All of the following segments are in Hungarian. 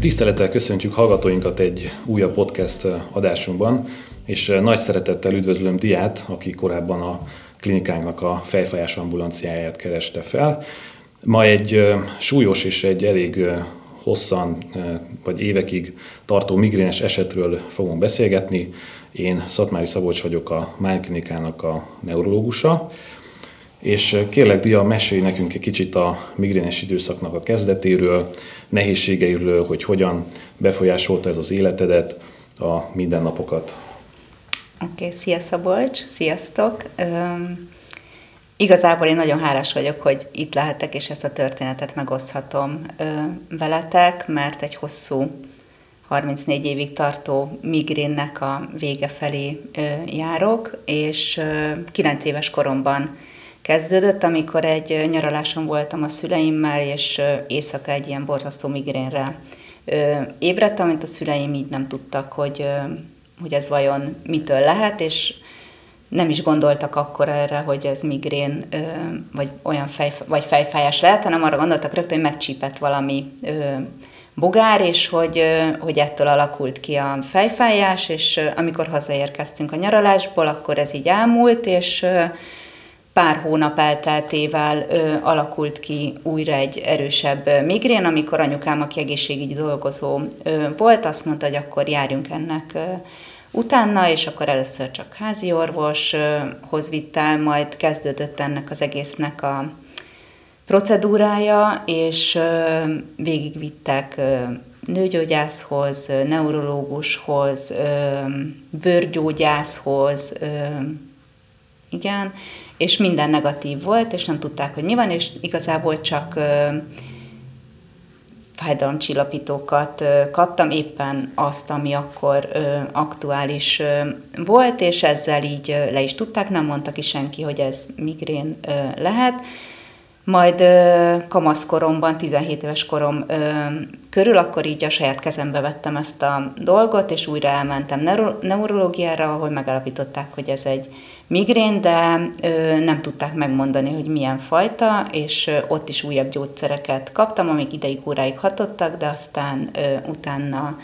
Tisztelettel köszöntjük hallgatóinkat egy újabb podcast adásunkban, és nagy szeretettel üdvözlöm Diát, aki korábban a klinikánknak a fejfájás ambulanciáját kereste fel. Ma egy súlyos és egy elég hosszan vagy évekig tartó migrénes esetről fogunk beszélgetni. Én Szatmári Szabolcs vagyok a Mind Klinikának a neurológusa, és kérlek, Dia, mesélj nekünk egy kicsit a migrénes időszaknak a kezdetéről, nehézségeiről, hogy hogyan befolyásolta ez az életedet, a mindennapokat. Oké, okay, szia Szabolcs, sziasztok! Um, igazából én nagyon hálás vagyok, hogy itt lehetek, és ezt a történetet megoszthatom uh, veletek, mert egy hosszú, 34 évig tartó migrénnek a vége felé járok, és uh, 9 éves koromban kezdődött, amikor egy nyaraláson voltam a szüleimmel, és éjszaka egy ilyen borzasztó migrénre ébredtem, amit a szüleim így nem tudtak, hogy, hogy ez vajon mitől lehet, és nem is gondoltak akkor erre, hogy ez migrén, vagy olyan fej, vagy fejfájás lehet, hanem arra gondoltak rögtön, hogy megcsípett valami bogár, és hogy, hogy ettől alakult ki a fejfájás, és amikor hazaérkeztünk a nyaralásból, akkor ez így elmúlt, és pár hónap elteltével ö, alakult ki újra egy erősebb migrén, amikor anyukám, aki egészségügyi dolgozó ö, volt, azt mondta, hogy akkor járjunk ennek ö, utána, és akkor először csak házi orvoshoz vitt el, majd kezdődött ennek az egésznek a procedúrája, és végigvittek nőgyógyászhoz, neurológushoz, bőrgyógyászhoz, igen, és minden negatív volt, és nem tudták, hogy mi van, és igazából csak ö, fájdalomcsillapítókat ö, kaptam, éppen azt, ami akkor ö, aktuális ö, volt, és ezzel így ö, le is tudták, nem mondta ki senki, hogy ez migrén ö, lehet. Majd ö, kamaszkoromban, 17 éves korom ö, körül, akkor így a saját kezembe vettem ezt a dolgot, és újra elmentem neuro- neurológiára, ahol megalapították, hogy ez egy migrén, de nem tudták megmondani, hogy milyen fajta, és ott is újabb gyógyszereket kaptam, amik ideig óráig hatottak, de aztán utána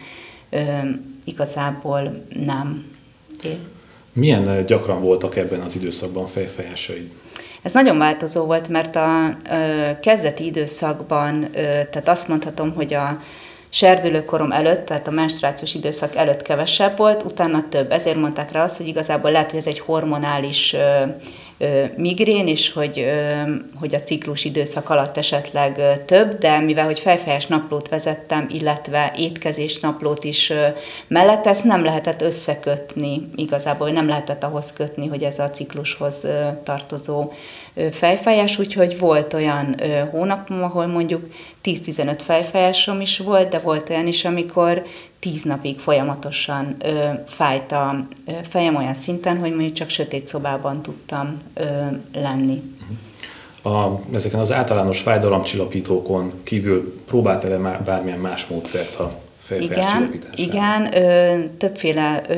igazából nem. É. Milyen gyakran voltak ebben az időszakban fejfejeseid? Ez nagyon változó volt, mert a ö, kezdeti időszakban, ö, tehát azt mondhatom, hogy a serdülőkorom előtt, tehát a menstruációs időszak előtt kevesebb volt, utána több. Ezért mondták rá azt, hogy igazából lehet, hogy ez egy hormonális migrén, és hogy, hogy a ciklus időszak alatt esetleg több, de mivel hogy fejfejes naplót vezettem, illetve étkezés naplót is mellett, ezt nem lehetett összekötni igazából, nem lehetett ahhoz kötni, hogy ez a ciklushoz tartozó fejfájás, úgyhogy volt olyan hónapom, ahol mondjuk 10-15 fejfájásom is volt, de volt olyan is, amikor tíz napig folyamatosan ö, fájt a ö, fejem olyan szinten, hogy mondjuk csak sötét szobában tudtam ö, lenni. A, ezeken az általános fájdalomcsillapítókon kívül próbált-e már bármilyen más módszert a igen, igen ö, többféle ö,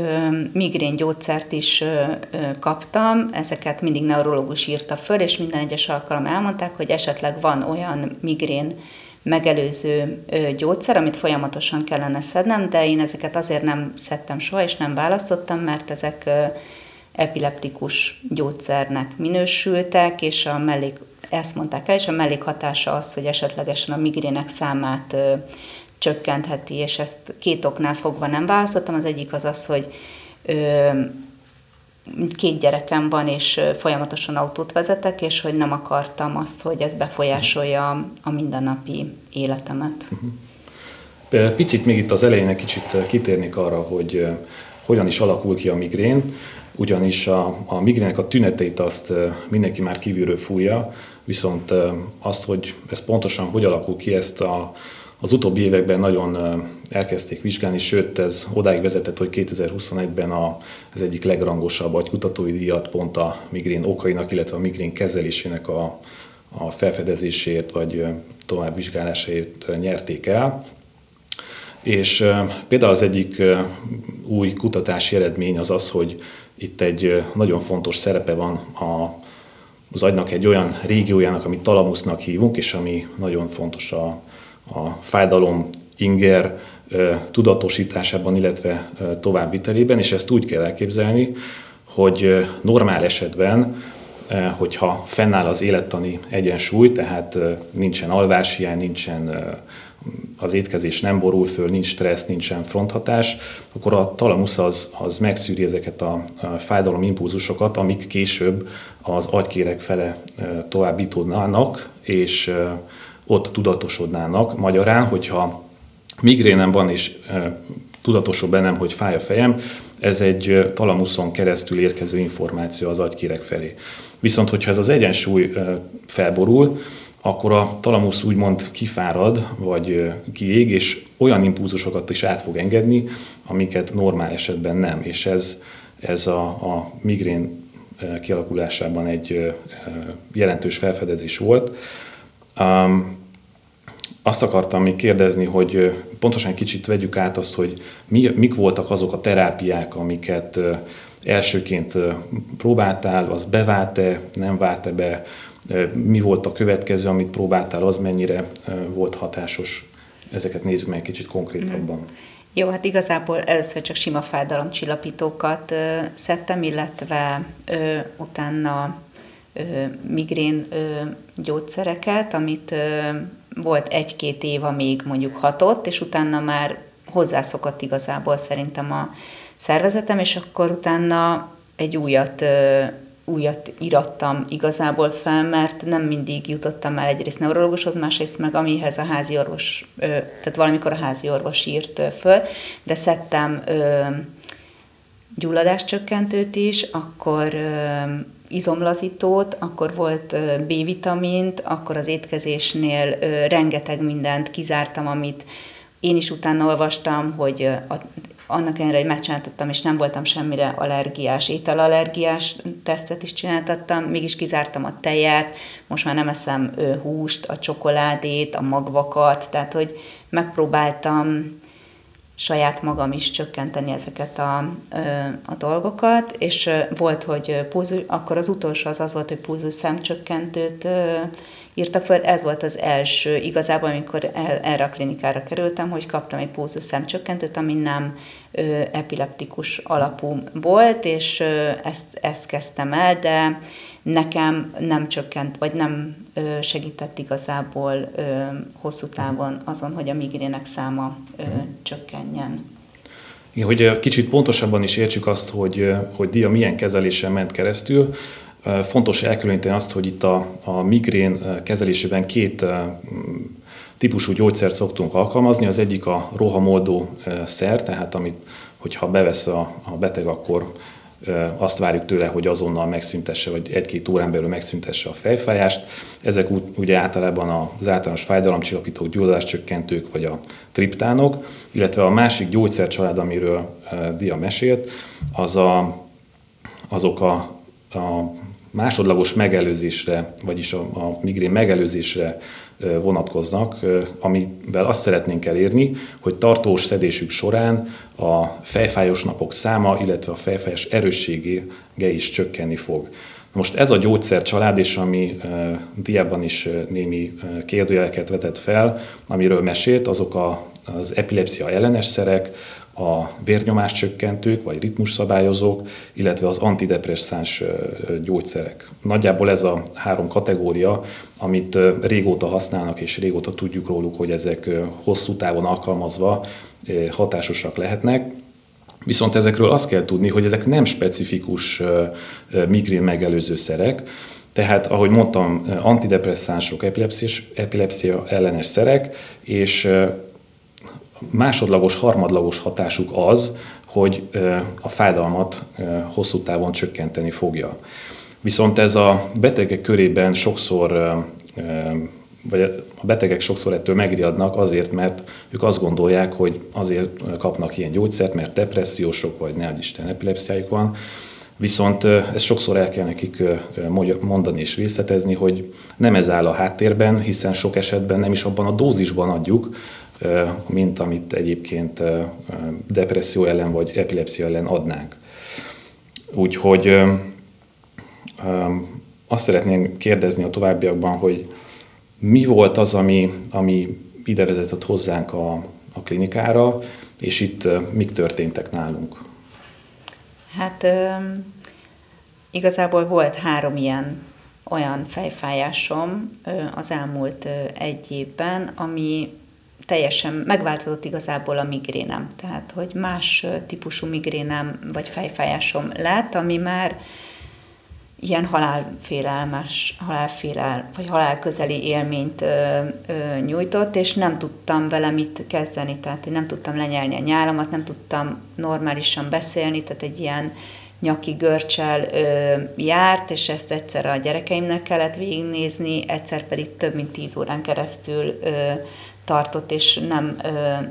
migrén gyógyszert is ö, ö, kaptam, ezeket mindig neurológus írta föl, és minden egyes alkalom elmondták, hogy esetleg van olyan migrén megelőző gyógyszer, amit folyamatosan kellene szednem, de én ezeket azért nem szedtem soha, és nem választottam, mert ezek epileptikus gyógyszernek minősültek, és a mellék, ezt mondták el, és a mellékhatása az, hogy esetlegesen a migrének számát csökkentheti, és ezt két oknál fogva nem választottam. Az egyik az az, hogy két gyerekem van, és folyamatosan autót vezetek, és hogy nem akartam azt, hogy ez befolyásolja a mindennapi életemet. Mhm. Picit még itt az elején egy kicsit kitérnék arra, hogy hogyan is alakul ki a migrén, ugyanis a, a migrének a tüneteit azt mindenki már kívülről fújja, viszont azt, hogy ez pontosan hogy alakul ki, ezt a, az utóbbi években nagyon elkezdték vizsgálni, sőt ez odáig vezetett, hogy 2021-ben a, az egyik legrangosabb agykutatói díjat pont a migrén okainak, illetve a migrén kezelésének a, a felfedezéséért vagy tovább vizsgálásáért nyerték el. És például az egyik új kutatási eredmény az az, hogy itt egy nagyon fontos szerepe van a az agynak egy olyan régiójának, amit talamusznak hívunk, és ami nagyon fontos a, a fájdalom inger tudatosításában, illetve továbbvitelében, és ezt úgy kell elképzelni, hogy normál esetben, hogyha fennáll az élettani egyensúly, tehát nincsen alváshiány, nincsen az étkezés nem borul föl, nincs stressz, nincsen fronthatás, akkor a talamusz az, az megszűri ezeket a fájdalom impulzusokat, amik később az agykérek fele továbbítódnának, és ott tudatosodnának. Magyarán, hogyha migrénem van, és tudatosul bennem, hogy fáj a fejem, ez egy talamuszon keresztül érkező információ az agykérek felé. Viszont, hogyha ez az egyensúly felborul, akkor a talamusz úgymond kifárad, vagy kiég, és olyan impulzusokat is át fog engedni, amiket normál esetben nem. És ez, ez a, a migrén kialakulásában egy jelentős felfedezés volt. Azt akartam még kérdezni, hogy pontosan kicsit vegyük át azt, hogy mi, mik voltak azok a terápiák, amiket elsőként próbáltál, az bevált-e, nem vált-e be, mi volt a következő, amit próbáltál, az mennyire volt hatásos. Ezeket nézzük meg kicsit konkrétabban. Mm. Jó, hát igazából először csak sima fájdalomcsillapítókat szedtem, illetve ö, utána ö, migrén ö, gyógyszereket, amit ö, volt egy-két év, amíg mondjuk hatott, és utána már hozzászokott igazából szerintem a szervezetem, és akkor utána egy újat újat irattam igazából fel, mert nem mindig jutottam el egyrészt neurológushoz, másrészt meg amihez a házi orvos, tehát valamikor a házi orvos írt föl, de szedtem gyulladáscsökkentőt is, akkor izomlazítót, akkor volt B-vitamint, akkor az étkezésnél rengeteg mindent kizártam, amit én is utána olvastam, hogy a annak ellenére, hogy megcsináltattam, és nem voltam semmire allergiás, ételallergiás tesztet is csináltattam, mégis kizártam a tejet, most már nem eszem húst, a csokoládét, a magvakat, tehát hogy megpróbáltam saját magam is csökkenteni ezeket a, a dolgokat, és volt, hogy pulzus, akkor az utolsó az az volt, hogy pulzus szemcsökkentőt írtak fel. Ez volt az első, igazából, amikor el, erre a klinikára kerültem, hogy kaptam egy pulzus szemcsökkentőt, ami nem epileptikus alapú volt, és ezt, ezt kezdtem el, de nekem nem csökkent, vagy nem segített igazából hosszú távon azon, hogy a migrének száma ö, csökkenjen. Igen, hogy kicsit pontosabban is értsük azt, hogy, hogy dia milyen kezelésen ment keresztül. Fontos elkülöníteni azt, hogy itt a, a migrén kezelésében két típusú gyógyszert szoktunk alkalmazni. Az egyik a rohamoldó szer, tehát amit, hogyha bevesz a, a beteg, akkor azt várjuk tőle, hogy azonnal megszüntesse, vagy egy-két órán belül megszüntesse a fejfájást. Ezek ugye általában az általános fájdalomcsillapítók, gyulladáscsökkentők, vagy a triptánok, illetve a másik gyógyszercsalád, amiről Dia mesélt, az a, azok a, a másodlagos megelőzésre, vagyis a, a migrén megelőzésre vonatkoznak, amivel azt szeretnénk elérni, hogy tartós szedésük során a fejfájós napok száma, illetve a fejfájás erőssége is csökkenni fog. Most ez a gyógyszercsalád, és ami diában is némi kérdőjeleket vetett fel, amiről mesélt, azok a, az epilepsia ellenes szerek, a vérnyomás csökkentők vagy ritmusszabályozók, illetve az antidepresszáns gyógyszerek. Nagyjából ez a három kategória, amit régóta használnak, és régóta tudjuk róluk, hogy ezek hosszú távon alkalmazva hatásosak lehetnek. Viszont ezekről azt kell tudni, hogy ezek nem specifikus migrén megelőző szerek, tehát, ahogy mondtam, antidepresszánsok, epilepsia ellenes szerek, és másodlagos, harmadlagos hatásuk az, hogy a fájdalmat hosszú távon csökkenteni fogja. Viszont ez a betegek körében sokszor, vagy a betegek sokszor ettől megriadnak azért, mert ők azt gondolják, hogy azért kapnak ilyen gyógyszert, mert depressziósok, vagy ne Isten epilepsziájuk van, Viszont ezt sokszor el kell nekik mondani és részletezni, hogy nem ez áll a háttérben, hiszen sok esetben nem is abban a dózisban adjuk, mint amit egyébként depresszió ellen vagy epilepsia ellen adnánk. Úgyhogy azt szeretném kérdezni a továbbiakban, hogy mi volt az, ami, ami ide vezetett hozzánk a, a klinikára, és itt mik történtek nálunk? Hát igazából volt három ilyen olyan fejfájásom az elmúlt egy évben, ami teljesen megváltozott igazából a migrénem. Tehát, hogy más típusú migrénem vagy fejfájásom lett, ami már ilyen halálfélelmes, halálfélel, vagy halálközeli élményt ö, ö, nyújtott, és nem tudtam vele mit kezdeni, tehát hogy nem tudtam lenyelni a nyálamat, nem tudtam normálisan beszélni, tehát egy ilyen nyaki görcsel ö, járt, és ezt egyszer a gyerekeimnek kellett végignézni, egyszer pedig több mint tíz órán keresztül ö, tartott, és nem,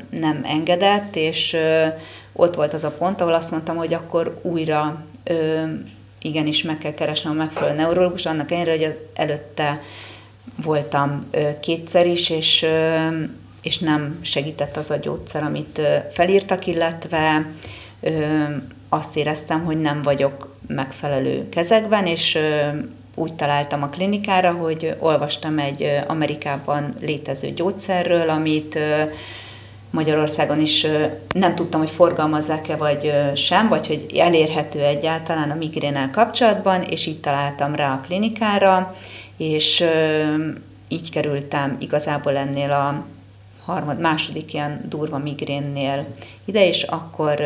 nem engedett, és ott volt az a pont, ahol azt mondtam, hogy akkor újra igenis meg kell keresnem a megfelelő neurológus, annak ellenére, hogy előtte voltam kétszer is, és, és nem segített az a gyógyszer, amit felírtak, illetve azt éreztem, hogy nem vagyok megfelelő kezekben, és úgy találtam a klinikára, hogy olvastam egy Amerikában létező gyógyszerről, amit Magyarországon is nem tudtam, hogy forgalmazzák-e vagy sem, vagy hogy elérhető egyáltalán a migrénnel kapcsolatban, és így találtam rá a klinikára, és így kerültem igazából ennél a harmad, második ilyen durva migrénnél ide, és akkor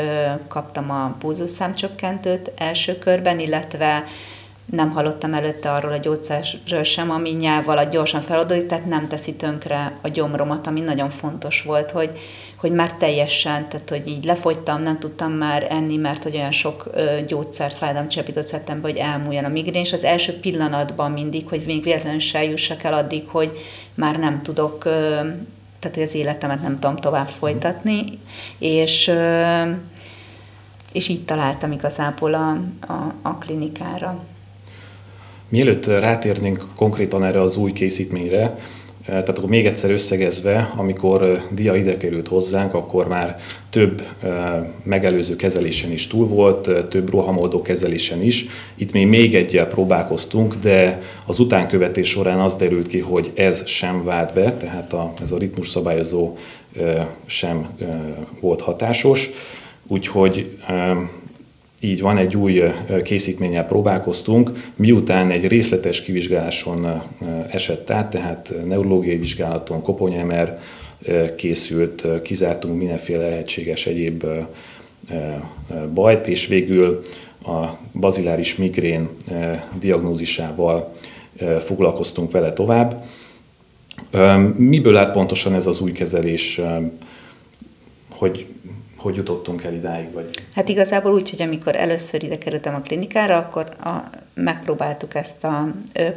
kaptam a pulzuszámcsökkentőt első körben, illetve nem hallottam előtte arról a gyógyszerről sem, ami nyelv alatt gyorsan feloldódik, tehát nem teszi tönkre a gyomromat, ami nagyon fontos volt, hogy, hogy már teljesen, tehát hogy így lefogytam, nem tudtam már enni, mert hogy olyan sok ö, gyógyszert, fájdalomcsepítót szedtem be, hogy elmúljon a migrén, és az első pillanatban mindig, hogy még véletlenül se jussak el addig, hogy már nem tudok ö, tehát hogy az életemet nem tudom tovább folytatni, és, és így találtam igazából a, a, a klinikára. Mielőtt rátérnénk konkrétan erre az új készítményre, tehát akkor még egyszer összegezve, amikor dia ide került hozzánk, akkor már több megelőző kezelésen is túl volt, több rohamoldó kezelésen is. Itt még még egyel próbálkoztunk, de az utánkövetés során az derült ki, hogy ez sem vált be, tehát a, ez a ritmus szabályozó sem volt hatásos. Úgyhogy így van, egy új készítménnyel próbálkoztunk, miután egy részletes kivizsgáláson esett át, tehát neurológiai vizsgálaton, koponyemer készült, kizártunk mindenféle lehetséges egyéb bajt, és végül a baziláris migrén diagnózisával foglalkoztunk vele tovább. Miből állt pontosan ez az új kezelés, hogy hogy jutottunk el idáig? Vagy? Hát igazából úgy, hogy amikor először ide kerültem a klinikára, akkor a, megpróbáltuk ezt a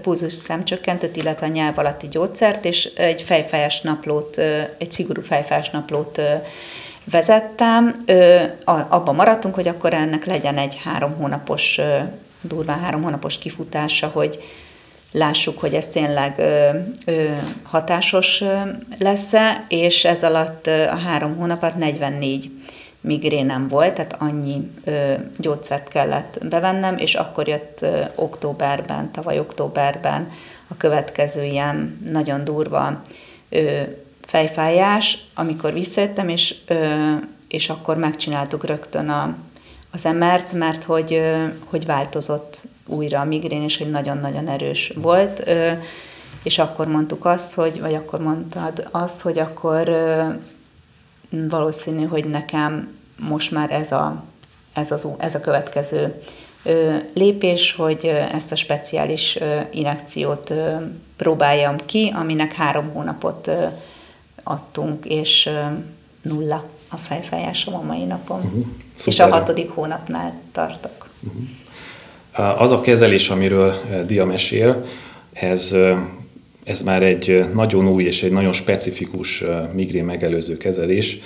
pulzus szemcsökkentőt, illetve a nyelv alatti gyógyszert, és egy fejfájás naplót, egy szigorú fejfájás naplót vezettem. Abban maradtunk, hogy akkor ennek legyen egy három hónapos, durván három hónapos kifutása, hogy lássuk, hogy ez tényleg ö, ö, hatásos lesz-e, és ez alatt a három hónapot 44 migrénem volt, tehát annyi ö, gyógyszert kellett bevennem, és akkor jött ö, októberben, tavaly októberben a következő ilyen nagyon durva ö, fejfájás, amikor visszajöttem, és, ö, és akkor megcsináltuk rögtön a, az emert, mert hogy, ö, hogy változott újra a migrén, és hogy nagyon-nagyon erős volt, és akkor mondtuk azt, hogy, vagy akkor mondtad azt, hogy akkor valószínű, hogy nekem most már ez a, ez, az, ez a következő lépés, hogy ezt a speciális injekciót próbáljam ki, aminek három hónapot adtunk, és nulla a fejfájásom a mai napon. Uh-huh. És a hatodik hónapnál tartok. Uh-huh. Az a kezelés, amiről Dia mesél, ez, ez már egy nagyon új és egy nagyon specifikus migrén megelőző kezelés,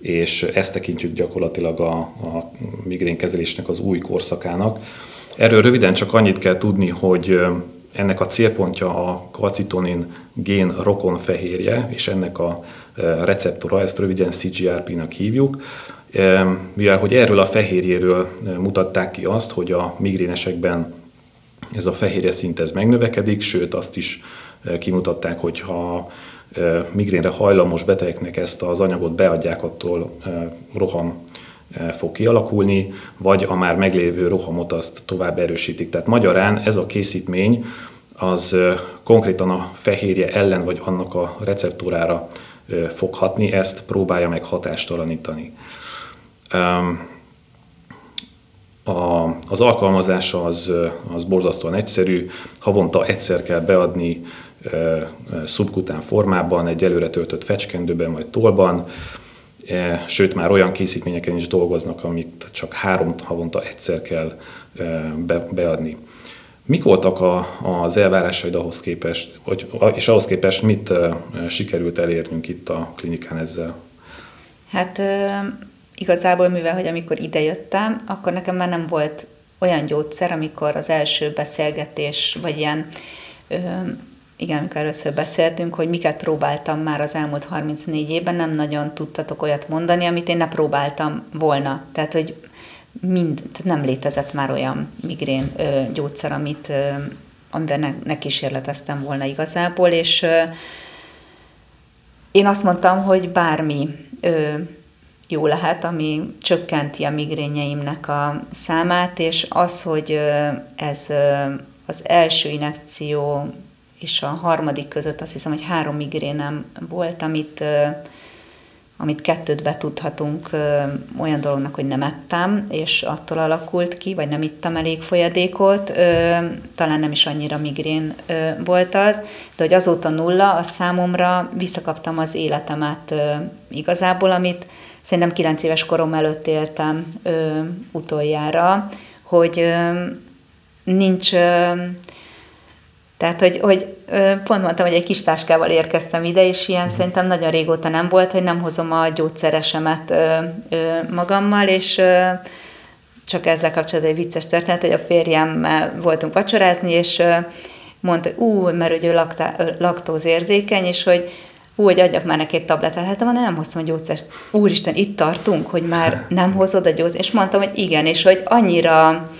és ezt tekintjük gyakorlatilag a, a migrénkezelésnek az új korszakának. Erről röviden csak annyit kell tudni, hogy ennek a célpontja a kalcitonin gén rokon fehérje, és ennek a receptora, ezt röviden CGRP-nak hívjuk, mivel hogy erről a fehérjéről mutatták ki azt, hogy a migrénesekben ez a fehérje szint ez megnövekedik, sőt azt is kimutatták, hogy ha migrénre hajlamos betegeknek ezt az anyagot beadják, attól roham fog kialakulni, vagy a már meglévő rohamot azt tovább erősítik. Tehát magyarán ez a készítmény az konkrétan a fehérje ellen vagy annak a receptorára fog hatni, ezt próbálja meg hatástalanítani. A, az alkalmazása az, az borzasztóan egyszerű, havonta egyszer kell beadni szubkután formában, egy előre töltött fecskendőben vagy tolban, sőt már olyan készítményeken is dolgoznak, amit csak három havonta egyszer kell be, beadni. Mik voltak a, az elvárásaid ahhoz képest, vagy, és ahhoz képest mit sikerült elérnünk itt a klinikán ezzel? Hát igazából, mivel hogy amikor idejöttem, akkor nekem már nem volt olyan gyógyszer, amikor az első beszélgetés, vagy ilyen, ö, igen, amikor először beszéltünk, hogy miket próbáltam már az elmúlt 34 évben, nem nagyon tudtatok olyat mondani, amit én ne próbáltam volna. Tehát, hogy mind, tehát nem létezett már olyan migrén ö, gyógyszer, amit, ö, amivel ne, ne kísérleteztem volna igazából, és ö, én azt mondtam, hogy bármi ö, jó lehet, ami csökkenti a migrényeimnek a számát, és az, hogy ez az első inekció és a harmadik között azt hiszem, hogy három migrénem volt, amit, amit kettőt betudhatunk olyan dolognak, hogy nem ettem, és attól alakult ki, vagy nem ittam elég folyadékot, talán nem is annyira migrén volt az, de hogy azóta nulla, a számomra visszakaptam az életemet igazából, amit szerintem 9 éves korom előtt értem ö, utoljára, hogy ö, nincs, ö, tehát, hogy, hogy ö, pont mondtam, hogy egy kis táskával érkeztem ide, és ilyen mm. szerintem nagyon régóta nem volt, hogy nem hozom a gyógyszeresemet ö, ö, magammal, és ö, csak ezzel kapcsolatban egy vicces történet, hogy a férjemmel voltunk vacsorázni, és mondta, ú, mert hogy ő laktózérzékeny, és hogy hú, hogy adjak már neki egy tabletát. Hát mondom, nem hoztam a gyógyszert. Úristen, itt tartunk, hogy már nem hozod a gyógyszert. És mondtam, hogy igen, és hogy annyira,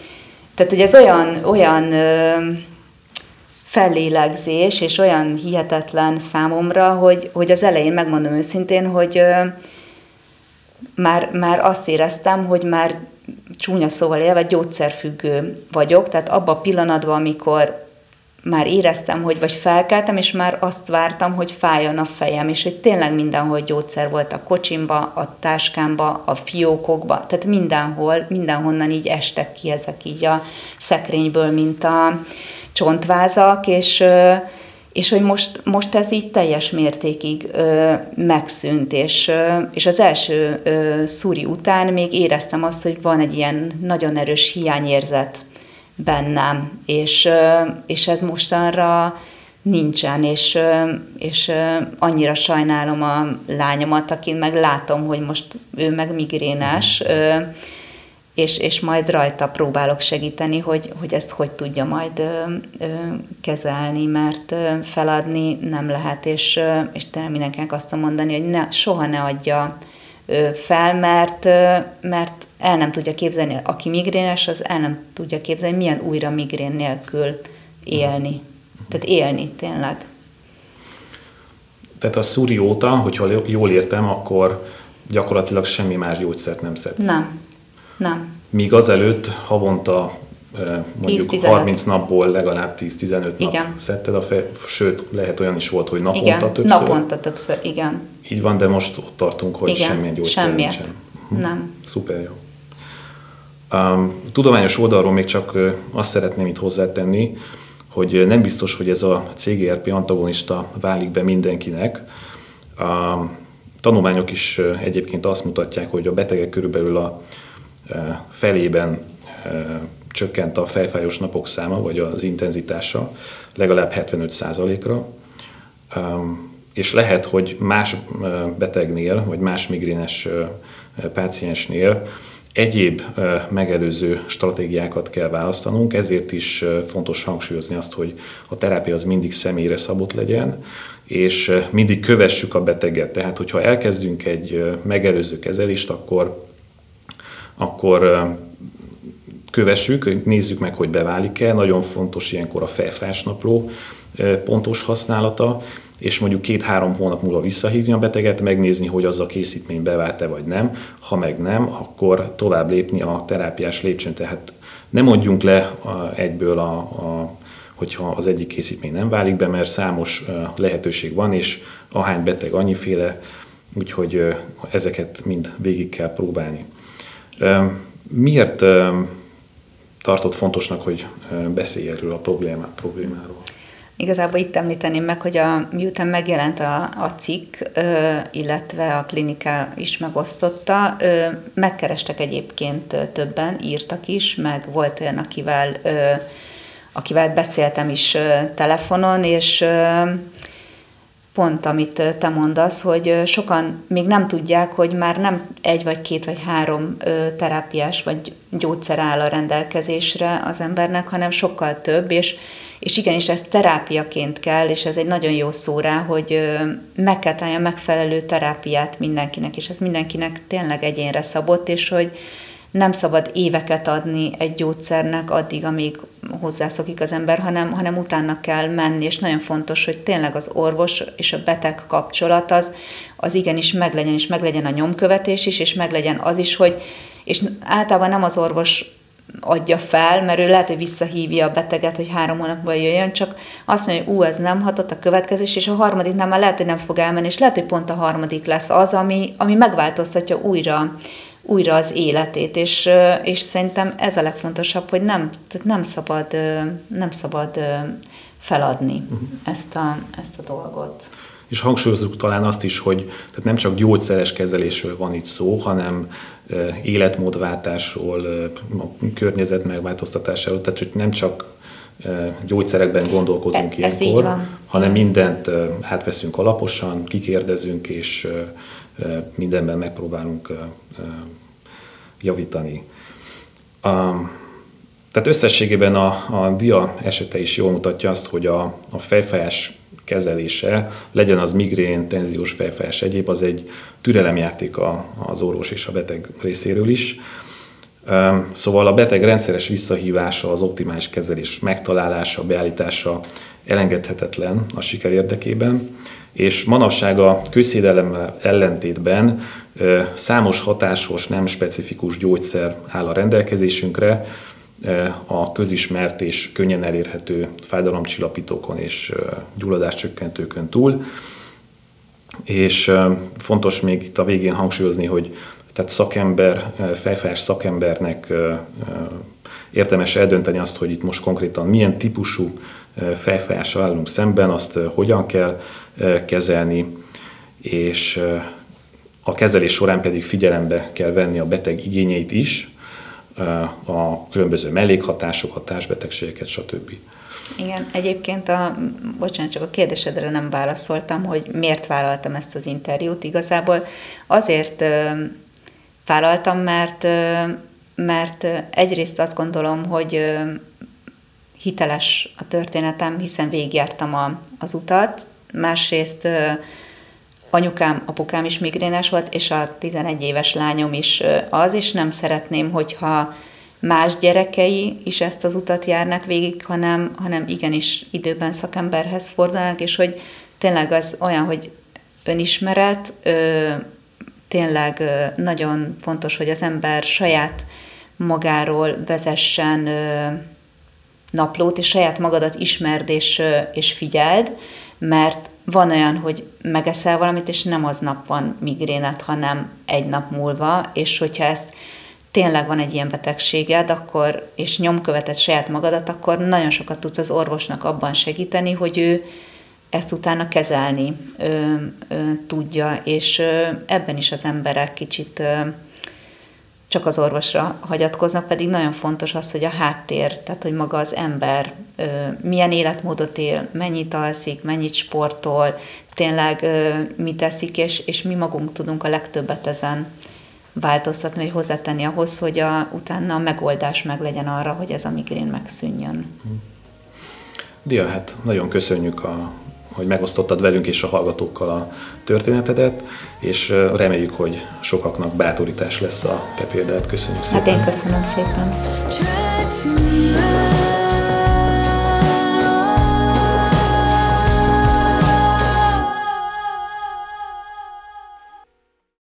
tehát hogy ez olyan, olyan ö, fellélegzés, és olyan hihetetlen számomra, hogy, hogy az elején megmondom őszintén, hogy ö, már, már azt éreztem, hogy már csúnya szóval élve gyógyszerfüggő vagyok, tehát abban a pillanatban, amikor már éreztem, hogy vagy felkeltem, és már azt vártam, hogy fájjon a fejem, és hogy tényleg mindenhol gyógyszer volt a kocsimba, a táskámba, a fiókokba, tehát mindenhol, mindenhonnan így estek ki ezek így a szekrényből, mint a csontvázak, és, és hogy most, most ez így teljes mértékig ö, megszűnt, és, ö, és az első ö, szúri után még éreztem azt, hogy van egy ilyen nagyon erős hiányérzet bennem, és, és ez mostanra nincsen, és, és annyira sajnálom a lányomat, akin meg látom, hogy most ő meg migrénes, és, és majd rajta próbálok segíteni, hogy, hogy ezt hogy tudja majd kezelni, mert feladni nem lehet, és, és tényleg mindenkinek azt mondani, hogy ne, soha ne adja fel, mert, mert el nem tudja képzelni, aki migrénes, az el nem tudja képzelni, milyen újra migrén nélkül élni. Tehát élni tényleg. Tehát a szúri óta, hogyha jól értem, akkor gyakorlatilag semmi más gyógyszert nem szedsz. Nem. Nem. Míg azelőtt havonta mondjuk 10, 30 napból legalább 10-15 nap szedted a fej, sőt, lehet olyan is volt, hogy naponta igen, többször. naponta többször, igen. Így van, de most ott tartunk, hogy igen, semmilyen gyógyszer semmiért. nincsen. Hm. Nem. Szuper jó. Tudományos oldalról még csak azt szeretném itt hozzátenni, hogy nem biztos, hogy ez a CGRP antagonista válik be mindenkinek. A tanulmányok is egyébként azt mutatják, hogy a betegek körülbelül a felében csökkent a fejfájós napok száma, vagy az intenzitása legalább 75%-ra, és lehet, hogy más betegnél, vagy más migrénes páciensnél egyéb megelőző stratégiákat kell választanunk, ezért is fontos hangsúlyozni azt, hogy a terápia az mindig személyre szabott legyen, és mindig kövessük a beteget. Tehát, hogyha elkezdünk egy megelőző kezelést, akkor, akkor kövessük, nézzük meg, hogy beválik-e. Nagyon fontos ilyenkor a felfásnapló pontos használata, és mondjuk két-három hónap múlva visszahívni a beteget, megnézni, hogy az a készítmény bevált-e vagy nem. Ha meg nem, akkor tovább lépni a terápiás lépcsőn. Tehát nem mondjunk le egyből, a, a, hogyha az egyik készítmény nem válik be, mert számos lehetőség van, és ahány beteg annyiféle, úgyhogy ezeket mind végig kell próbálni. Miért tartott fontosnak, hogy beszélj erről a problémáról? Igazából itt említeném meg, hogy a, miután megjelent a, a cikk, ö, illetve a klinika is megosztotta, ö, megkerestek egyébként többen, írtak is, meg volt olyan, akivel, ö, akivel beszéltem is ö, telefonon, és ö, pont amit te mondasz, hogy sokan még nem tudják, hogy már nem egy vagy két vagy három terápiás vagy gyógyszer áll a rendelkezésre az embernek, hanem sokkal több, és és igenis ez terápiaként kell, és ez egy nagyon jó szó rá, hogy meg kell találni a megfelelő terápiát mindenkinek, és ez mindenkinek tényleg egyénre szabott, és hogy nem szabad éveket adni egy gyógyszernek addig, amíg hozzászokik az ember, hanem, hanem utána kell menni, és nagyon fontos, hogy tényleg az orvos és a beteg kapcsolat az, az igenis meglegyen, és meglegyen a nyomkövetés is, és meglegyen az is, hogy és általában nem az orvos adja fel, mert ő lehet, hogy visszahívja a beteget, hogy három hónapban jöjjön, csak azt mondja, hogy ú, ez nem hatott a következés, és a harmadik nem, már lehet, hogy nem fog elmenni, és lehet, hogy pont a harmadik lesz az, ami, ami megváltoztatja újra, újra az életét, és, és szerintem ez a legfontosabb, hogy nem, tehát nem szabad, nem szabad feladni uh-huh. ezt, a, ezt a dolgot és hangsúlyozzuk talán azt is, hogy tehát nem csak gyógyszeres kezelésről van itt szó, hanem életmódváltásról, a környezet megváltoztatásáról, tehát hogy nem csak gyógyszerekben gondolkozunk e, ilyenkor, hanem mindent átveszünk alaposan, kikérdezünk, és mindenben megpróbálunk javítani. Tehát összességében a, a dia esete is jól mutatja azt, hogy a, a fejfájás kezelése, legyen az migrén, tenziós fejfájás egyéb, az egy türelemjáték az orvos és a beteg részéről is. Szóval a beteg rendszeres visszahívása, az optimális kezelés megtalálása, beállítása elengedhetetlen a siker érdekében, és manapság a közszédelemmel ellentétben számos hatásos, nem specifikus gyógyszer áll a rendelkezésünkre, a közismert és könnyen elérhető fájdalomcsillapítókon és gyulladáscsökkentőkön túl. És fontos még itt a végén hangsúlyozni, hogy tehát szakember, fejfájás szakembernek érdemes eldönteni azt, hogy itt most konkrétan milyen típusú fejfájással állunk szemben, azt hogyan kell kezelni, és a kezelés során pedig figyelembe kell venni a beteg igényeit is, a különböző mellékhatások, társbetegségeket, stb. Igen, egyébként a, bocsánat, csak a kérdésedre nem válaszoltam, hogy miért vállaltam ezt az interjút. Igazából azért ö, vállaltam, mert, ö, mert egyrészt azt gondolom, hogy ö, hiteles a történetem, hiszen végigjártam a, az utat, másrészt ö, anyukám, apukám is migrénes volt, és a 11 éves lányom is az, és nem szeretném, hogyha más gyerekei is ezt az utat járnak végig, hanem, hanem igenis időben szakemberhez fordulnak, és hogy tényleg az olyan, hogy önismeret, ö, tényleg ö, nagyon fontos, hogy az ember saját magáról vezessen ö, naplót, és saját magadat ismerd és, és figyeld, mert van olyan, hogy megeszel valamit, és nem aznap van migrénet, hanem egy nap múlva, és hogyha ezt tényleg van egy ilyen betegséged, akkor, és nyomköveted saját magadat, akkor nagyon sokat tudsz az orvosnak abban segíteni, hogy ő ezt utána kezelni ö, ö, tudja, és ö, ebben is az emberek kicsit ö, csak az orvosra hagyatkoznak, pedig nagyon fontos az, hogy a háttér, tehát hogy maga az ember milyen életmódot él, mennyit alszik, mennyit sportol, tényleg mit teszik, és, és mi magunk tudunk a legtöbbet ezen változtatni, vagy hozzátenni ahhoz, hogy a, utána a megoldás meg legyen arra, hogy ez a migrén megszűnjön. Dia, hát nagyon köszönjük a hogy megosztottad velünk és a hallgatókkal a történetedet, és reméljük, hogy sokaknak bátorítás lesz a te példát. Köszönjük szépen. Hát én köszönöm szépen.